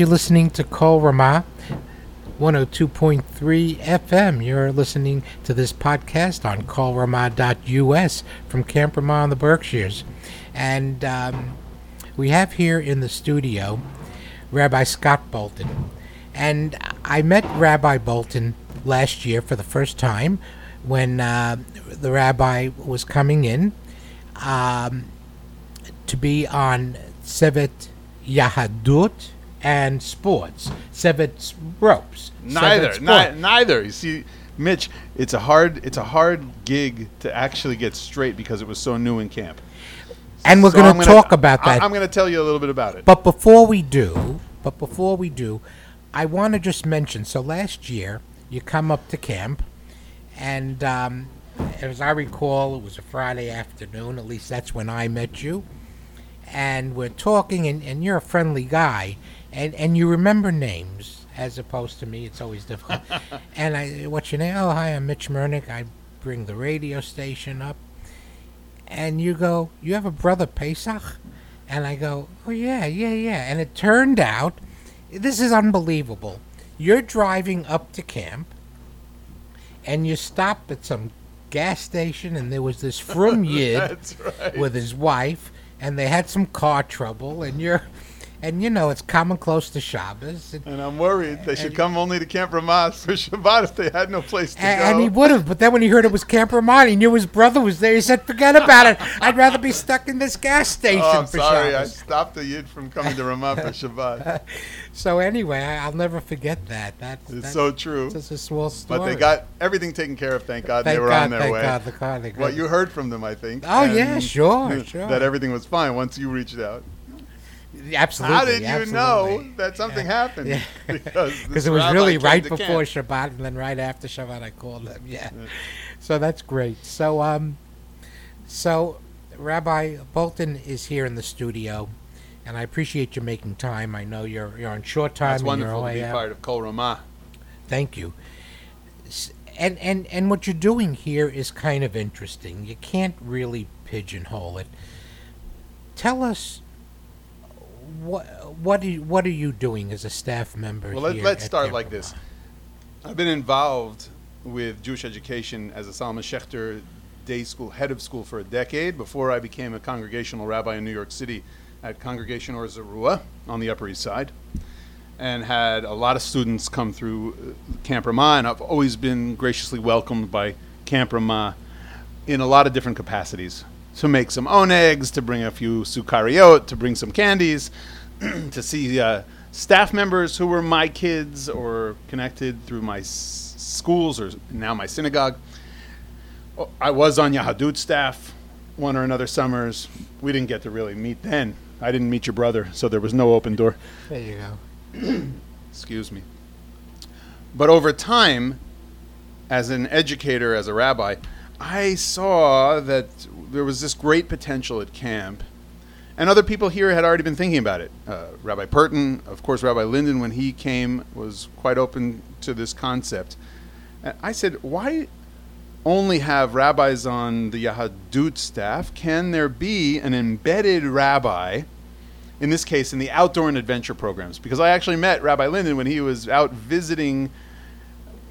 You're listening to Kol Ramah, 102.3 FM. You're listening to this podcast on kolramah.us from Camp Ramah in the Berkshires. And um, we have here in the studio Rabbi Scott Bolton. And I met Rabbi Bolton last year for the first time when uh, the rabbi was coming in um, to be on Sevet Yahadut and sports. Sevet's ropes. Neither, ni- neither. You see, Mitch, it's a hard, it's a hard gig to actually get straight because it was so new in camp. And we're So going to gonna- talk about I- that. I'm going to tell you a little bit about it. But before we do, but before we do, I want to just mention. So last year, you come up to camp, and um, as I recall, it was a Friday afternoon. At least that's when I met you, and we're talking, and, and you're a friendly guy, and and you remember names as opposed to me. It's always difficult. and I, what's your name? Oh, hi, I'm Mitch Mernick. I bring the radio station up, and you go, you have a brother Pesach. And I go, oh, yeah, yeah, yeah. And it turned out, this is unbelievable. You're driving up to camp, and you stop at some gas station, and there was this Frum Yid right. with his wife, and they had some car trouble, and you're, and you know, it's coming close to Shabbos. And, and I'm worried they should and- come only to Camp Ramah for Shabbat if they had no place to and, go. and he would have, but then when he heard it was Camp Ramah, he knew his brother was there. He said, "Forget about it. I'd rather be stuck in this gas station oh, I'm for sorry. I stopped the Yid from coming to Ramah for Shabbat. So anyway, I, I'll never forget that. That It's that's so true. just a small story. But they got everything taken care of, thank God. Thank they were God, on their thank way. God, the car. What got- you heard from them, I think. Oh, yeah, sure, sure. That everything was fine once you reached out. Absolutely. How did you absolutely. know that something happened? Yeah. Because it was really right before camp. Shabbat, and then right after Shabbat, I called them. Yeah. So that's great. So um, so Rabbi Bolton is here in the studio, and I appreciate you making time. I know you're you're on short time. You're wonderful to be out. part of Kol Ramah. Thank you. And, and and what you're doing here is kind of interesting. You can't really pigeonhole it. Tell us what what are you, what are you doing as a staff member? Well, let, at start Camp like this. I've been involved with Jewish education as a Solomon Schechter day school head of school for a decade before I became a congregational rabbi in New York City at Congregation Or Zarua on the Upper East Side, and had a lot of students come through uh, Camp Ramah, and I've always been graciously welcomed by Camp Ramah in a lot of different capacities. To make some onegs, to bring a few sukariot, to bring some candies, to see uh, staff members who were my kids or connected through my s- schools or now my synagogue. Oh, I was on Yahadut staff one or another summers. We didn't get to really meet then. I didn't meet your brother, so there was no open door. There you go. Excuse me. But over time, as an educator, as a rabbi, I saw that there was this great potential at camp. And other people here had already been thinking about it. Uh, Rabbi Purton, of course, Rabbi Linden, when he came, was quite open to this concept. And I said, why only have rabbis on the Yahadut staff? Can there be an embedded rabbi? in this case, in the outdoor and adventure programs, because I actually met Rabbi Linden when he was out visiting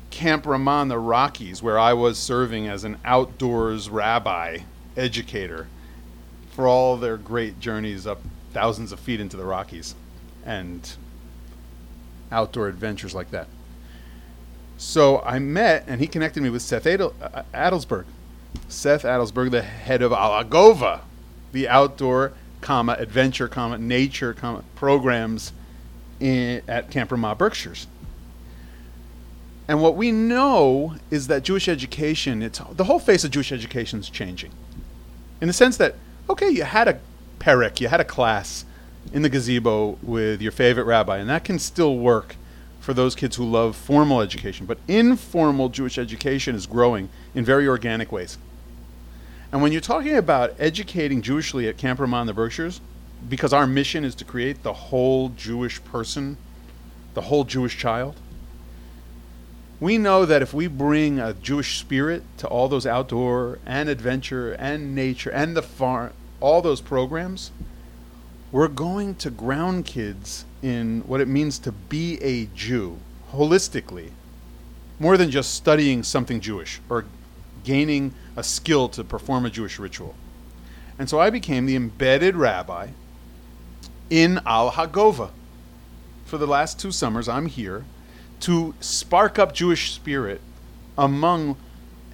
Camp Ramah, the Rockies, where I was serving as an outdoors rabbi educator for all their great journeys up thousands of feet into the Rockies and outdoor adventures like that. So I met, and he connected me with Seth Adel- uh, Adelsberg. Seth Adelsberg, the head of Alagova, the outdoor, comma, adventure, comma, nature, comma, programs in, at Camp Ramah Berkshires. And what we know is that Jewish education, it's the whole face of Jewish education is changing. In the sense that, okay, you had a perek, you had a class in the gazebo with your favorite rabbi, and that can still work for those kids who love formal education. But informal Jewish education is growing in very organic ways. And when you're talking about educating Jewishly at Camp Ramah in the Berkshires, because our mission is to create the whole Jewish person, the whole Jewish child, we know that if we bring a Jewish spirit to all those outdoor and adventure and nature and the farm, all those programs, we're going to ground kids in what it means to be a Jew holistically, more than just studying something Jewish or gaining a skill to perform a Jewish ritual. And so I became the embedded rabbi in Al Hagova. For the last two summers, I'm here to spark up Jewish spirit among,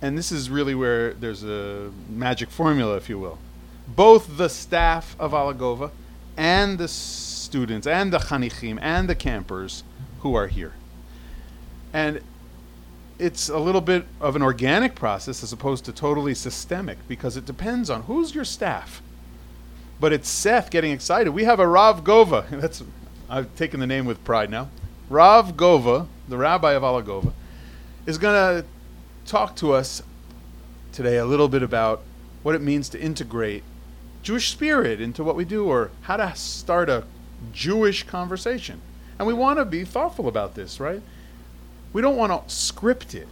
and this is really where there's a magic formula, if you will, both the staff of Alagova and the students and the chanichim and the campers who are here. And it's a little bit of an organic process as opposed to totally systemic because it depends on who's your staff. But it's Seth getting excited. We have a Rav Gova. That's I've taken the name with pride now. Rav Gova, the rabbi of Alagova, is going to talk to us today a little bit about what it means to integrate Jewish spirit into what we do or how to start a Jewish conversation. And we want to be thoughtful about this, right? We don't want to script it,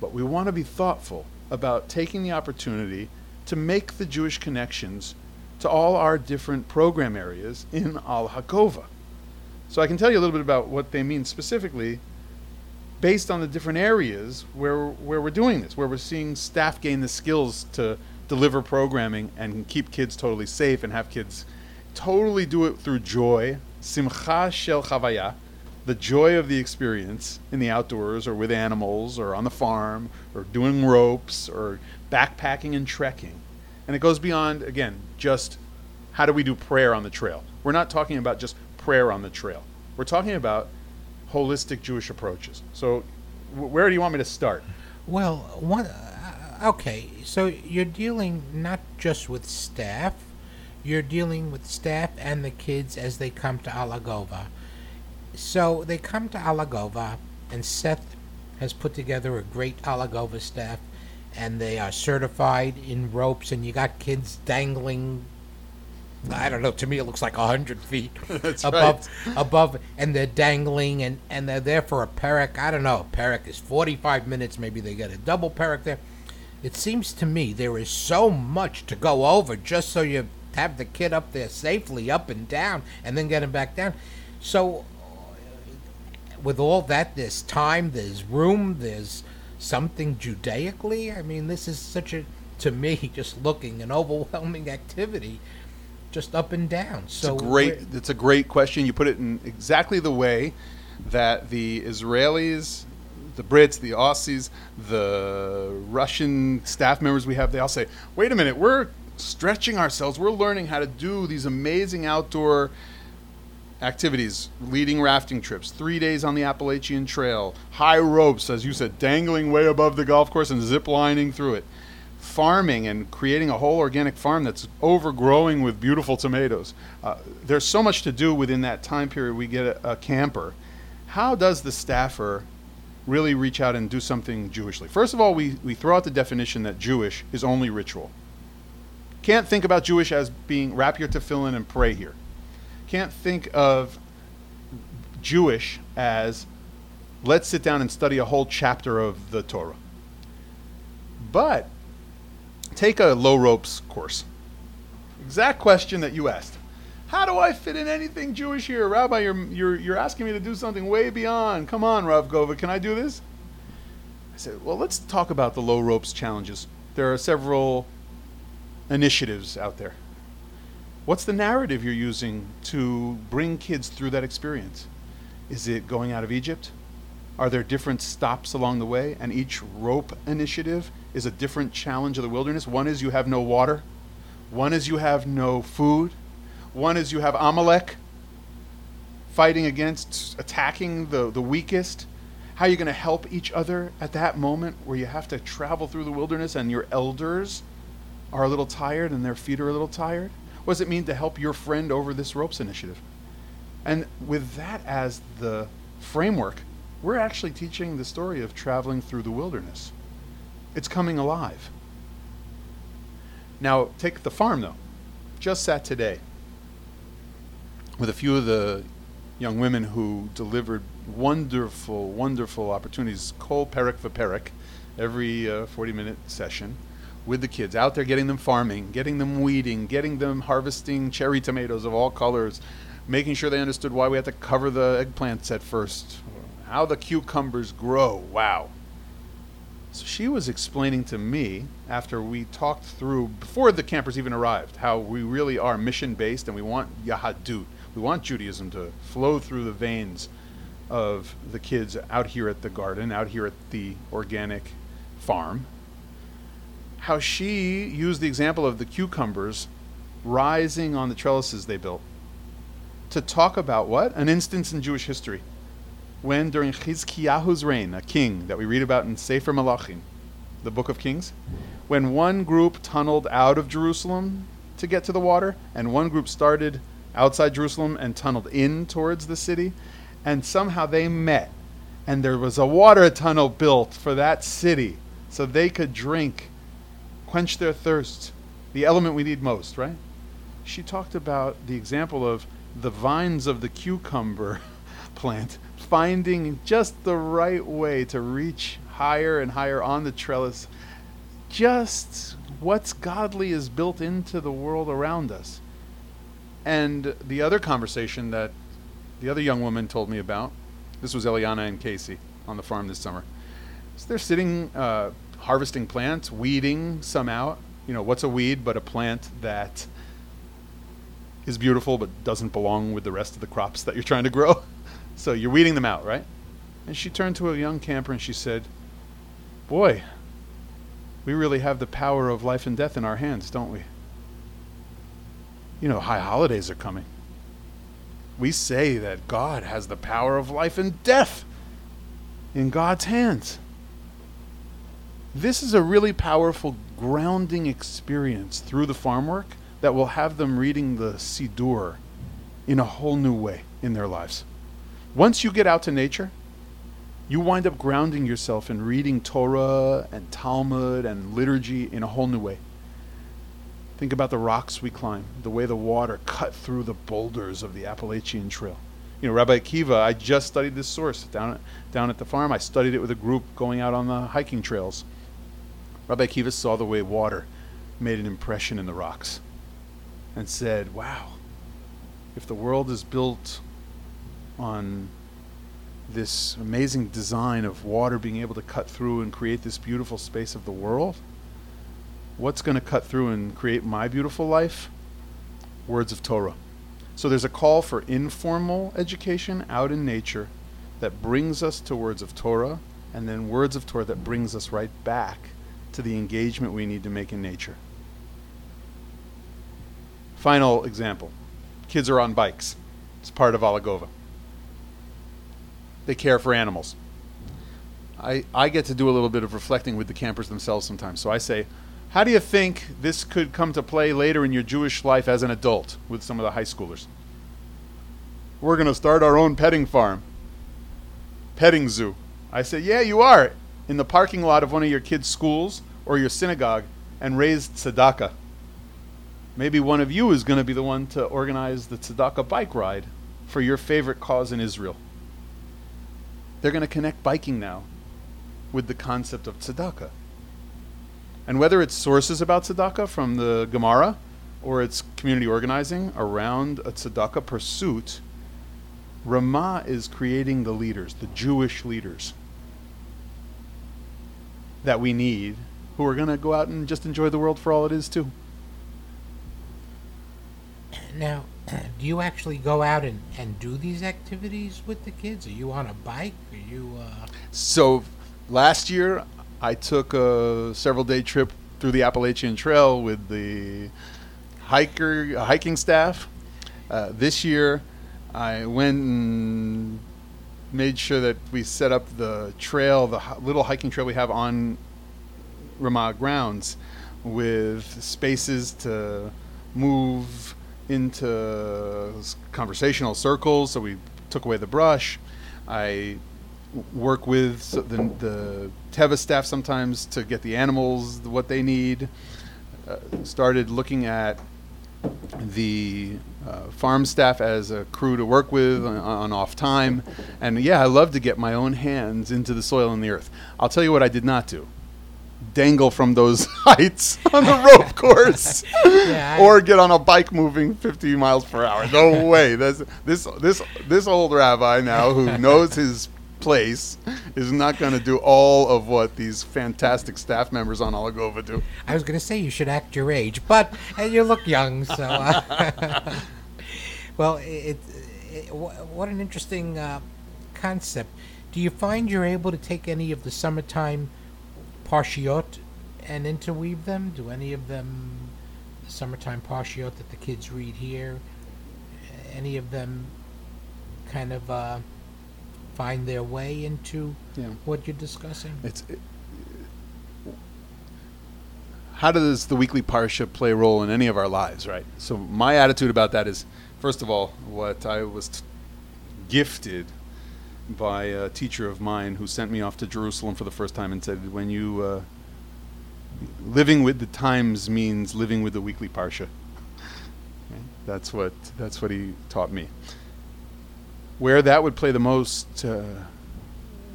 but we want to be thoughtful about taking the opportunity to make the Jewish connections to all our different program areas in Al Hagova. So I can tell you a little bit about what they mean specifically based on the different areas where, where we're doing this, where we're seeing staff gain the skills to deliver programming and keep kids totally safe and have kids totally do it through joy, simcha shel chavaya, the joy of the experience in the outdoors or with animals or on the farm or doing ropes or backpacking and trekking. And it goes beyond, again, just how do we do prayer on the trail. We're not talking about just prayer on the trail. We're talking about holistic Jewish approaches. So, where do you want me to start? Well, one, uh, okay, so you're dealing not just with staff, you're dealing with staff and the kids as they come to Alagova. So they come to Alagova, and Seth has put together a great Alagova staff, and they are certified in ropes, and you got kids dangling. I don't know. To me, it looks like a hundred feet above, above, and they're dangling, and and they're there for a perek. I don't know. Perek is forty-five minutes. Maybe they get a double perek there. It seems to me there is so much to go over just so you have the kid up there safely, up and down, and then get him back down. So with all that, there's time, there's room, there's something Judaically. I mean, this is such a, to me, just looking, an overwhelming activity, just up and down. So it's a great. It's a great question. You put it in exactly the way that the Israelis, the Brits, the Aussies, the Russian staff members we have, they all say, "Wait a minute, we're stretching ourselves. We're learning how to do these amazing outdoor." activities, leading rafting trips, three days on the Appalachian Trail, high ropes, as you said, dangling way above the golf course and zip lining through it, farming and creating a whole organic farm that's overgrowing with beautiful tomatoes. Uh, there's so much to do within that time period. We get a, a camper. How does the staffer really reach out and do something Jewishly? First of all, we, we throw out the definition that Jewish is only ritual. Can't think about Jewish as being wrap your tefillin and pray here can't think of Jewish as let's sit down and study a whole chapter of the Torah. But take a low ropes course. Exact question that you asked. How do I fit in anything Jewish here? Rabbi, you're, you're, you're asking me to do something way beyond. Come on, Rav Gova, can I do this? I said, well, let's talk about the low ropes challenges. There are several initiatives out there. What's the narrative you're using to bring kids through that experience? Is it going out of Egypt? Are there different stops along the way? And each rope initiative is a different challenge of the wilderness. One is you have no water, one is you have no food, one is you have Amalek fighting against, attacking the, the weakest. How are you going to help each other at that moment where you have to travel through the wilderness and your elders are a little tired and their feet are a little tired? What does it mean to help your friend over this ropes initiative? And with that as the framework, we're actually teaching the story of traveling through the wilderness. It's coming alive. Now, take the farm though. Just sat today with a few of the young women who delivered wonderful, wonderful opportunities, kol perik v'perik, every uh, 40 minute session, with the kids out there getting them farming, getting them weeding, getting them harvesting cherry tomatoes of all colors, making sure they understood why we had to cover the eggplants at first, how the cucumbers grow. Wow. So she was explaining to me after we talked through before the campers even arrived how we really are mission based and we want Yahadut. We want Judaism to flow through the veins of the kids out here at the garden, out here at the organic farm. How she used the example of the cucumbers rising on the trellises they built to talk about what? An instance in Jewish history when during Chizkiyahu's reign, a king that we read about in Sefer Malachim, the book of Kings, when one group tunneled out of Jerusalem to get to the water, and one group started outside Jerusalem and tunneled in towards the city, and somehow they met, and there was a water tunnel built for that city so they could drink, quench their thirst, the element we need most, right? She talked about the example of the vines of the cucumber plant finding just the right way to reach higher and higher on the trellis. Just what's godly is built into the world around us. And the other conversation that the other young woman told me about, this was Eliana and Casey on the farm this summer. So they're sitting uh, harvesting plants, weeding some out. You know, what's a weed but a plant that is beautiful but doesn't belong with the rest of the crops that you're trying to grow? So you're weeding them out, right? And she turned to a young camper and she said, Boy, we really have the power of life and death in our hands, don't we? You know, high holidays are coming. We say that God has the power of life and death in God's hands. This is a really powerful grounding experience through the farm work that will have them reading the Siddur in a whole new way in their lives. Once you get out to nature, you wind up grounding yourself in reading Torah and Talmud and liturgy in a whole new way. Think about the rocks we climb, the way the water cut through the boulders of the Appalachian Trail. You know, Rabbi Akiva, I just studied this source down at, down at the farm. I studied it with a group going out on the hiking trails. Rabbi Akiva saw the way water made an impression in the rocks and said, Wow, if the world is built on this amazing design of water being able to cut through and create this beautiful space of the world. What's going to cut through and create my beautiful life? Words of Torah. So there's a call for informal education out in nature that brings us to words of Torah, and then words of Torah that brings us right back to the engagement we need to make in nature. Final example kids are on bikes, it's part of Alagova they care for animals. I, I get to do a little bit of reflecting with the campers themselves sometimes. So I say, how do you think this could come to play later in your Jewish life as an adult with some of the high schoolers? We're going to start our own petting farm, petting zoo. I say, yeah, you are, in the parking lot of one of your kids' schools or your synagogue and raise tzedakah. Maybe one of you is going to be the one to organize the tzedakah bike ride for your favorite cause in Israel. They're going to connect biking now with the concept of tzedakah. And whether it's sources about tzedakah from the Gemara or it's community organizing around a tzedakah pursuit, Ramah is creating the leaders, the Jewish leaders that we need who are going to go out and just enjoy the world for all it is, too. Now, do you actually go out and, and do these activities with the kids? Are you on a bike? Are you? Uh... So last year I took a several day trip through the Appalachian Trail with the hiker hiking staff. Uh, this year I went and made sure that we set up the trail, the little hiking trail we have on Ramah grounds, with spaces to move into conversational circles, so we took away the brush. I work with the, the Teva staff sometimes to get the animals what they need. Uh, started looking at the uh, farm staff as a crew to work with on, on, off time. And yeah, I love to get my own hands into the soil and the earth. I'll tell you what I did not do. Dangle from those heights on the rope course Yeah, or get on a bike moving 50 miles per hour. No way. That's, this this this old rabbi now who knows his place is not going to do all of what these fantastic staff members on Alagova do. I was going to say you should act your age, but you look young, so. Uh, well, it, it, what an interesting uh, concept. Do you find you're able to take any of the summertime parshiot and interweave them? Do any of them, the summertime parshiot that the kids read here, any of them kind of uh, find their way into Yeah. what you're discussing? It's it, how does the weekly parsha play a role in any of our lives, right? So my attitude about that is, first of all, what I was t- gifted by a teacher of mine who sent me off to Jerusalem for the first time and said, "When you uh, living with the times means living with the weekly parsha." That's what that's what he taught me. Where that would play the most. Uh,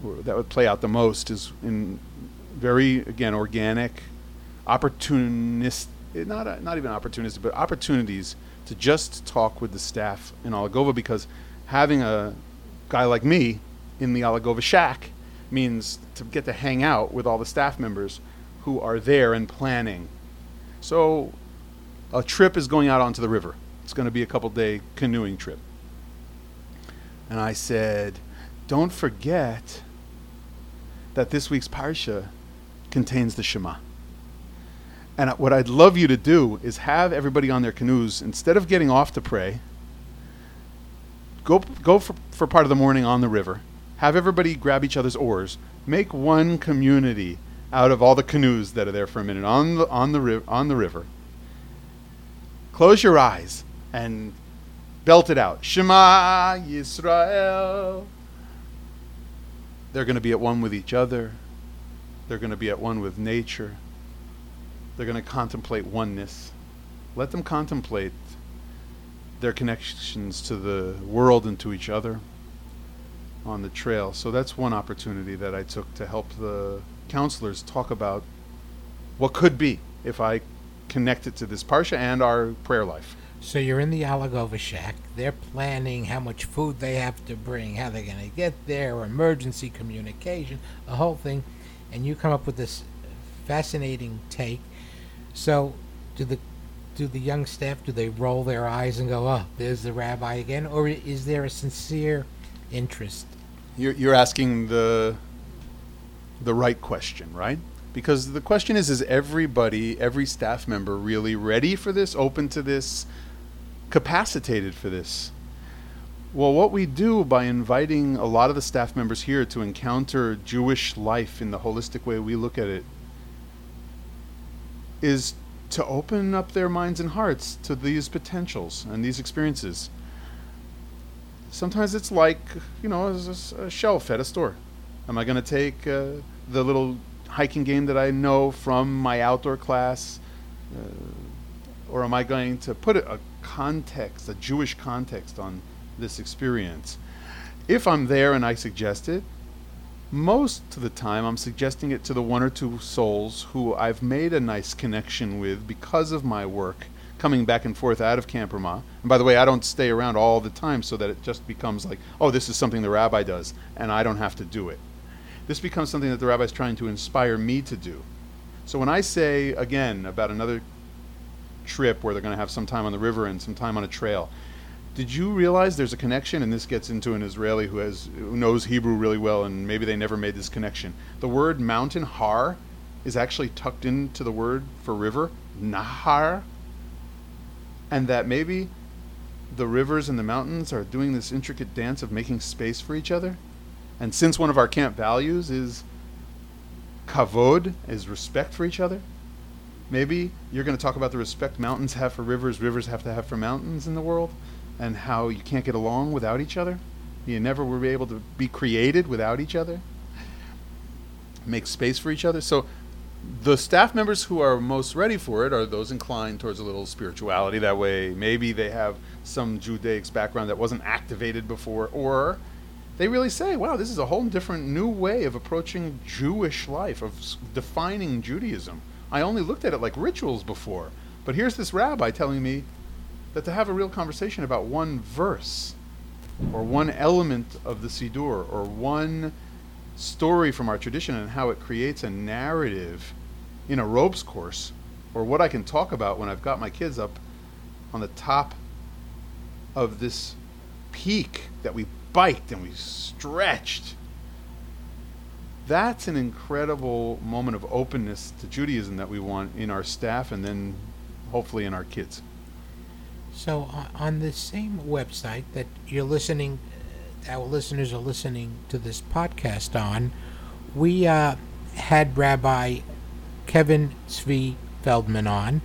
that would play out the most is in very again organic opportunist not not even opportunistic but opportunities to just talk with the staff in Alagova because having a guy like me in the Alagova shack means to get to hang out with all the staff members who are there and planning so a trip is going out onto the river it's going to be a couple day canoeing trip and I said don't forget that this week's parsha contains the Shema. And what I'd love you to do is have everybody on their canoes instead of getting off to pray. Go go for, for part of the morning on the river. Have everybody grab each other's oars. Make one community out of all the canoes that are there for a minute on the on the on the river. Close your eyes and belt it out. Shema Yisrael. They're going to be at one with each other. They're going to be at one with nature. They're going to contemplate oneness. Let them contemplate their connections to the world and to each other on the trail. So that's one opportunity that I took to help the counselors talk about what could be if I connect it to this parsha and our prayer life. So you're in the Alagova shack. They're planning how much food they have to bring, how they're going to get there, emergency communication, the whole thing, and you come up with this fascinating take. So, do the do the young staff do they roll their eyes and go, "Oh, there's the rabbi again," or is there a sincere interest? You're, you're asking the the right question, right? Because the question is: Is everybody, every staff member, really ready for this, open to this, capacitated for this? Well, what we do by inviting a lot of the staff members here to encounter Jewish life in the holistic way we look at it is to open up their minds and hearts to these potentials and these experiences. Sometimes it's like, you know, a shelf at a store. Am I going to take uh, the little hiking game that I know from my outdoor class? Uh, or am I going to put a, a context, a Jewish context on this experience? If I'm there and I suggest it, most of the time I'm suggesting it to the one or two souls who I've made a nice connection with because of my work coming back and forth out of Camp Ramah. And by the way, I don't stay around all the time so that it just becomes like, oh, this is something the rabbi does and I don't have to do it. This becomes something that the rabbi is trying to inspire me to do. So when I say again about another trip where they're going to have some time on the river and some time on a trail, did you realize there's a connection? And this gets into an Israeli who has who knows Hebrew really well, and maybe they never made this connection. The word mountain har is actually tucked into the word for river nahar, and that maybe the rivers and the mountains are doing this intricate dance of making space for each other. And since one of our camp values is kavod, is respect for each other, maybe you're going to talk about the respect mountains have for rivers, rivers have to have for mountains in the world, and how you can't get along without each other. You never will be able to be created without each other. Make space for each other. So the staff members who are most ready for it are those inclined towards a little spirituality that way. Maybe they have some Judaic background that wasn't activated before, or they really say, wow, this is a whole different new way of approaching Jewish life, of s- defining Judaism. I only looked at it like rituals before. But here's this rabbi telling me that to have a real conversation about one verse, or one element of the Siddur, or one story from our tradition and how it creates a narrative in a ropes course, or what I can talk about when I've got my kids up on the top of this peak that we biked and we stretched. That's an incredible moment of openness to Judaism that we want in our staff and then hopefully in our kids. So on the same website that you're listening, uh, our listeners are listening to this podcast on, we uh, had Rabbi Kevin Zvi Feldman on,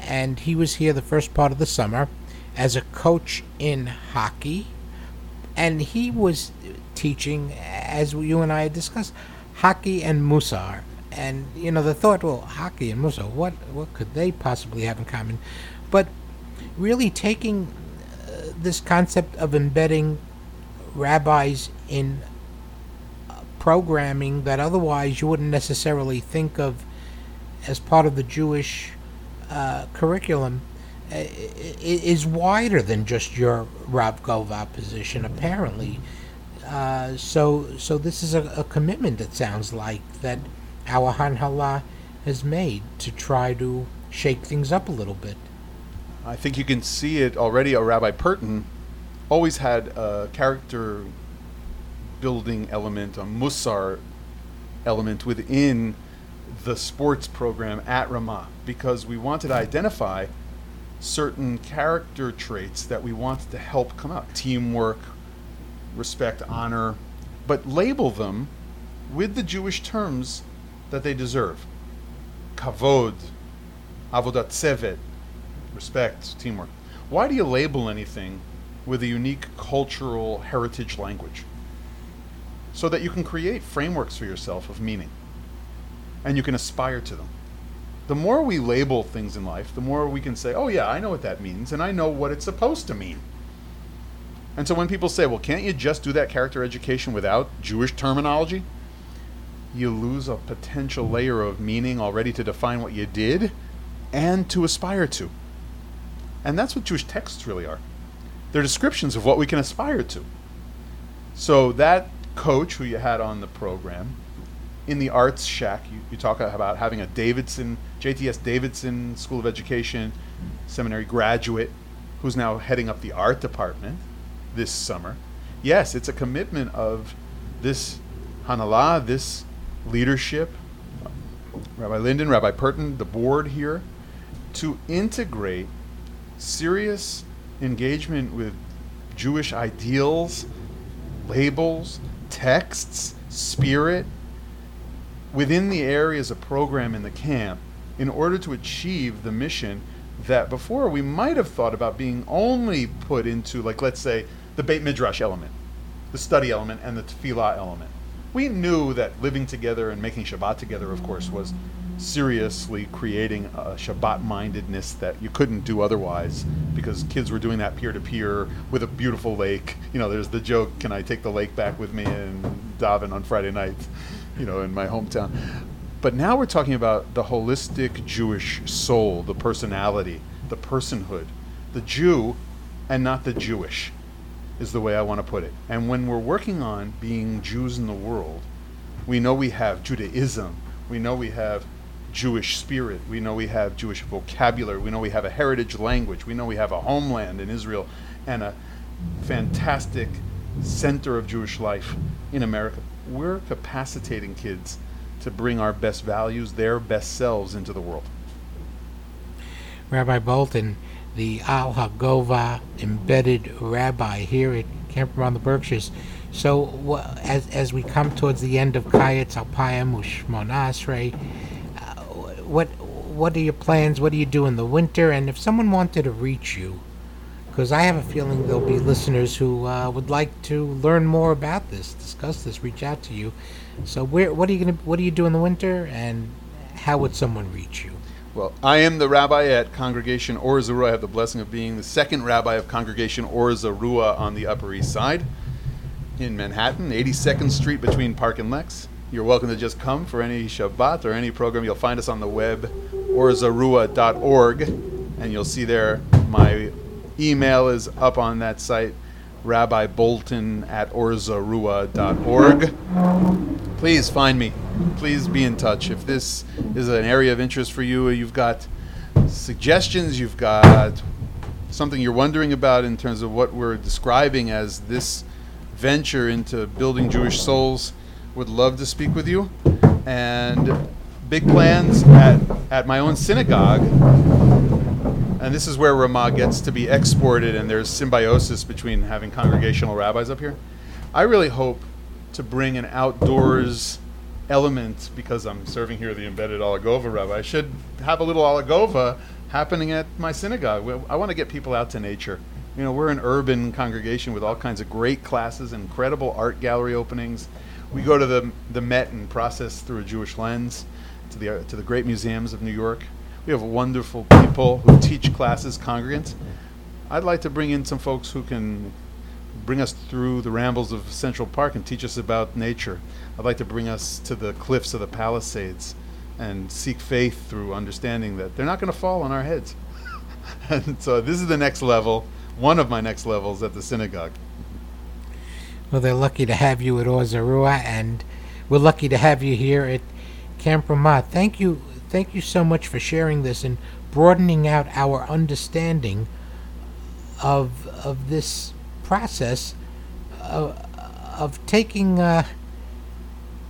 and he was here the first part of the summer as a coach in hockey, and he was teaching, as you and I had discussed, hockey and Musar. And you know the thought, well, hockey and Musar, what what could they possibly have in common? But really taking uh, this concept of embedding rabbis in uh, programming that otherwise you wouldn't necessarily think of as part of the Jewish uh, curriculum uh, is wider than just your Rav Gova position, apparently. Uh, so, so this is a, a commitment. It sounds like that our Hanhala has made to try to shake things up a little bit. I think you can see it already. Uh, Rabbi Purton always had a character building element, a Musar element within the sports program at Ramah because we wanted to identify certain character traits that we wanted to help come out teamwork, respect, honor, but label them with the Jewish terms that they deserve kavod, avodat sevet, respect, teamwork. Why do you label anything with a unique cultural heritage language? So that you can create frameworks for yourself of meaning and you can aspire to them. The more we label things in life, the more we can say, oh, yeah, I know what that means and I know what it's supposed to mean. And so when people say, well, can't you just do that character education without Jewish terminology? You lose a potential layer of meaning already to define what you did and to aspire to. And that's what Jewish texts really are. They're descriptions of what we can aspire to. So that coach who you had on the program, in the Arts Shack, you, you talk about having a Davidson, JTS Davidson School of Education seminary graduate who's now heading up the art department this summer. Yes, it's a commitment of this Hanhala, this leadership, Rabbi Linden, Rabbi Purton, the board here, to integrate serious engagement with Jewish ideals, labels, texts, spirit within the areas of program in the camp in order to achieve the mission that before we might have thought about being only put into, like, let's say, the Beit Midrash element, the study element, and the tefillah element. We knew that living together and making Shabbat together, of course, was seriously creating a Shabbat mindedness that you couldn't do otherwise because kids were doing that peer to peer with a beautiful lake. You know, there's the joke can I take the lake back with me and daven on Friday nights, you know, in my hometown. But now we're talking about the holistic Jewish soul, the personality, the personhood, the Jew and not the Jewish is the way I want to put it. And when we're working on being Jews in the world, we know we have Judaism, we know we have Jewish spirit, we know we have Jewish vocabulary, we know we have a heritage language, we know we have a homeland in Israel and a fantastic center of Jewish life in America. We're capacitating kids to bring our best values, their best selves into the world. Rabbi Bolton, the Al Hagova embedded rabbi here at Camp Around the Berkshires. So, as, as we come towards the end of Kayetz Alpayim Ushmon Asrei, what what are your plans? What do you do in the winter? And if someone wanted to reach you, because I have a feeling there'll be listeners who uh, would like to learn more about this, discuss this, reach out to you. So, where what are you gonna what do you do in the winter, and how would someone reach you? Well, I am the rabbi at Congregation Or Zarua. I have the blessing of being the second rabbi of Congregation Or Zarua on the Upper East Side. in Manhattan, 82nd Street between Park and Lex. You're welcome to just come for any Shabbat or any program. You'll find us on the web, orzarua.org, and you'll see there my email is up on that site, Rabbi Bolton at orzarua.org. Please find me. Please be in touch. If this is an area of interest for you, you've got suggestions, you've got something you're wondering about in terms of what we're describing as this venture into building Jewish souls, would love to speak with you. And big plans at, at my own synagogue. And this is where Ramah gets to be exported, and there's symbiosis between having congregational rabbis up here. I really hope to bring an outdoors element because I'm serving here the embedded Alagova rabbi. I should have a little Alagova happening at my synagogue. I want to get people out to nature. You know, we're an urban congregation with all kinds of great classes, incredible art gallery openings. We go to the the Met and process through a Jewish lens to the to the great museums of New York. We have wonderful people who teach classes, congregants. I'd like to bring in some folks who can bring us through the rambles of Central Park and teach us about nature. I'd like to bring us to the cliffs of the Palisades and seek faith through understanding that they're not going to fall on our heads. and so this is the next level, one of my next levels at the synagogue. Well, they're lucky to have you at Or Zarua, and we're lucky to have you here at Camp Ramah. Thank you, thank you so much for sharing this and broadening out our understanding of of this process of, of taking uh,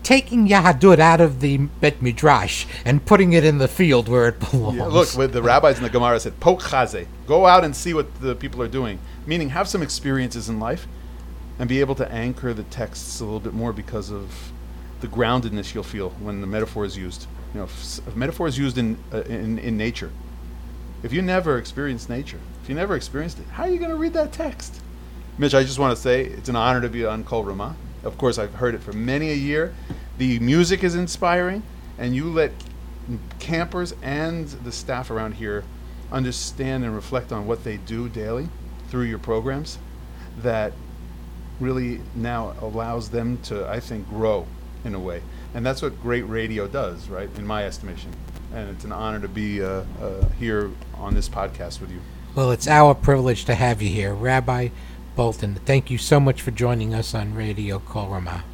taking Yahadut out of the Bet Midrash and putting it in the field where it belongs. Yeah, look, what the rabbis in the Gemara said, "Pok chaze." Go out and see what the people are doing. Meaning, have some experiences in life, and be able to anchor the texts a little bit more because of the groundedness you'll feel when the metaphor is used. You know, if, if metaphor is used in, uh, in in nature. If you never experienced nature, if you never experienced it, how are you going to read that text? Mitch, I just want to say it's an honor to be on Kol Ramah. Of course, I've heard it for many a year. The music is inspiring, and you let campers and the staff around here understand and reflect on what they do daily through your programs that really now allows them to, I think, grow in a way. And that's what great radio does, right, in my estimation. And it's an honor to be uh, uh, here on this podcast with you. Well, it's our privilege to have you here, Rabbi Bolton. Thank you so much for joining us on Radio Kol Ramah.